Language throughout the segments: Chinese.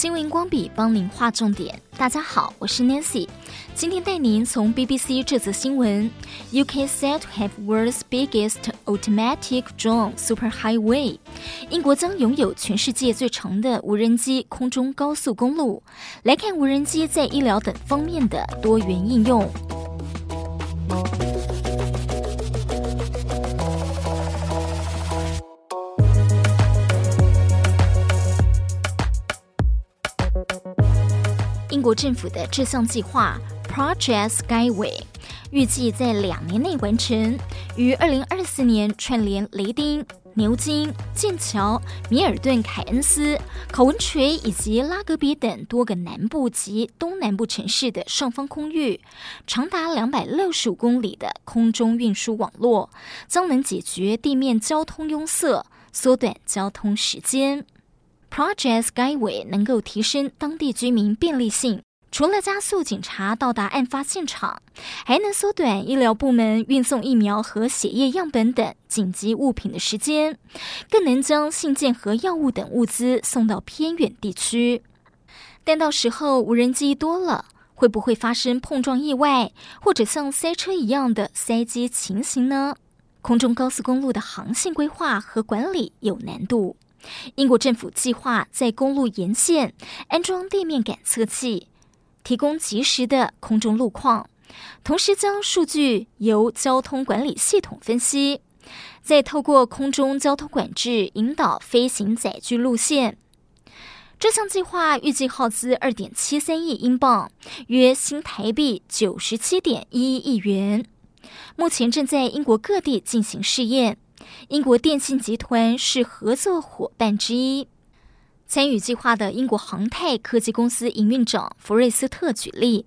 新闻光笔帮您划重点。大家好，我是 Nancy，今天带您从 BBC 这则新闻：UK set to have world's biggest automatic drone superhighway。英国将拥有全世界最长的无人机空中高速公路。来看无人机在医疗等方面的多元应用。英国政府的这项计划 Project Skyway 预计在两年内完成，于二零二四年串联雷丁、牛津、剑桥、米尔顿凯恩斯、考文垂以及拉格比等多个南部及东南部城市的上方空域，长达两百六十五公里的空中运输网络，将能解决地面交通拥塞，缩短交通时间。Project Skyway 能够提升当地居民便利性，除了加速警察到达案发现场，还能缩短医疗部门运送疫苗和血液样本等紧急物品的时间，更能将信件和药物等物资送到偏远地区。但到时候无人机多了，会不会发生碰撞意外，或者像塞车一样的塞机情形呢？空中高速公路的航线规划和管理有难度。英国政府计划在公路沿线安装地面感测器，提供及时的空中路况，同时将数据由交通管理系统分析，再透过空中交通管制引导飞行载具路线。这项计划预计耗资二点七三亿英镑，约新台币九十七点一亿元，目前正在英国各地进行试验。英国电信集团是合作伙伴之一。参与计划的英国航太科技公司营运长弗瑞斯特举例，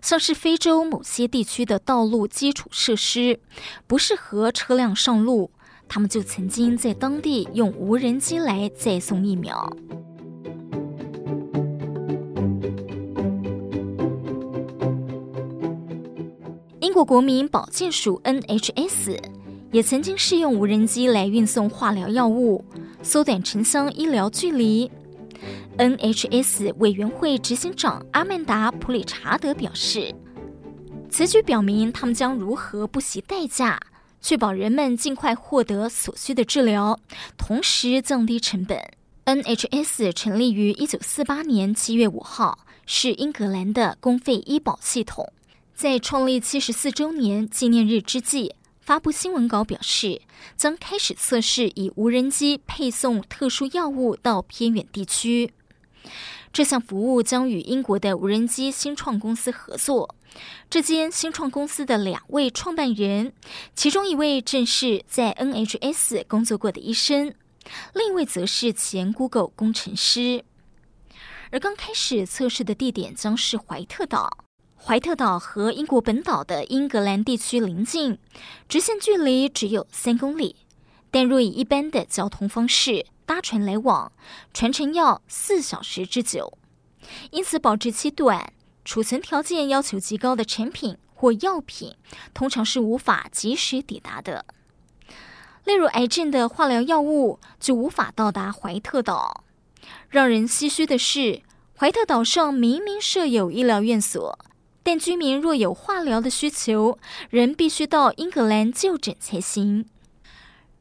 像是非洲某些地区的道路基础设施不适合车辆上路，他们就曾经在当地用无人机来载送疫苗。英国国民保健署 NHS。也曾经试用无人机来运送化疗药物，缩短城乡医疗距离。NHS 委员会执行长阿曼达·普里查德表示，此举表明他们将如何不惜代价，确保人们尽快获得所需的治疗，同时降低成本。NHS 成立于一九四八年七月五号，是英格兰的公费医保系统，在创立七十四周年纪念日之际。发布新闻稿表示，将开始测试以无人机配送特殊药物到偏远地区。这项服务将与英国的无人机新创公司合作。这间新创公司的两位创办人，其中一位正是在 NHS 工作过的医生，另一位则是前 Google 工程师。而刚开始测试的地点将是怀特岛。怀特岛和英国本岛的英格兰地区邻近，直线距离只有三公里。但若以一般的交通方式搭船来往，船程要四小时之久。因此，保质期短、储存条件要求极高的产品或药品，通常是无法及时抵达的。例如，癌症的化疗药物就无法到达怀特岛。让人唏嘘的是，怀特岛上明明设有医疗院所。但居民若有化疗的需求，仍必须到英格兰就诊才行。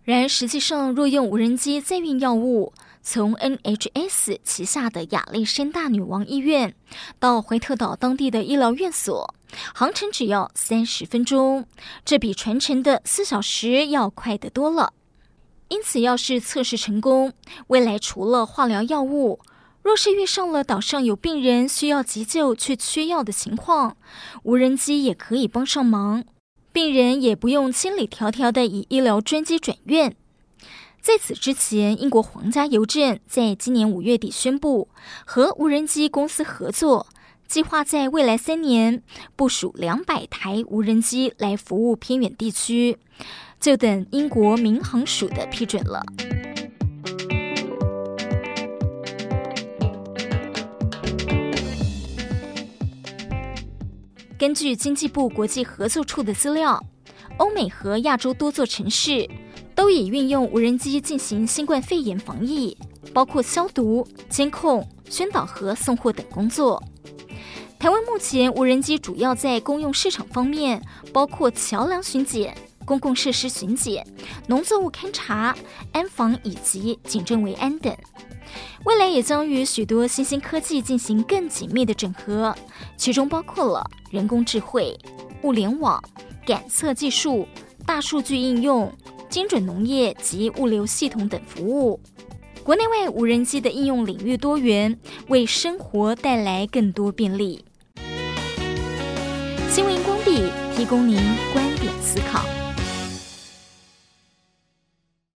然而，实际上若用无人机载运药物，从 NHS 旗下的亚历山大女王医院到怀特岛当地的医疗院所，航程只要三十分钟，这比船程的四小时要快得多了。因此，要是测试成功，未来除了化疗药物，若是遇上了岛上有病人需要急救却缺药的情况，无人机也可以帮上忙，病人也不用千里迢迢的以医疗专机转院。在此之前，英国皇家邮政在今年五月底宣布和无人机公司合作，计划在未来三年部署两百台无人机来服务偏远地区，就等英国民航署的批准了。根据经济部国际合作处的资料，欧美和亚洲多座城市都已运用无人机进行新冠肺炎防疫，包括消毒、监控、宣导和送货等工作。台湾目前无人机主要在公用市场方面，包括桥梁巡检、公共设施巡检、农作物勘察、安防以及警政维安等。未来也将与许多新兴科技进行更紧密的整合，其中包括了人工智慧、物联网、感测技术、大数据应用、精准农业及物流系统等服务。国内外无人机的应用领域多元，为生活带来更多便利。新闻荧光笔提供您观点思考。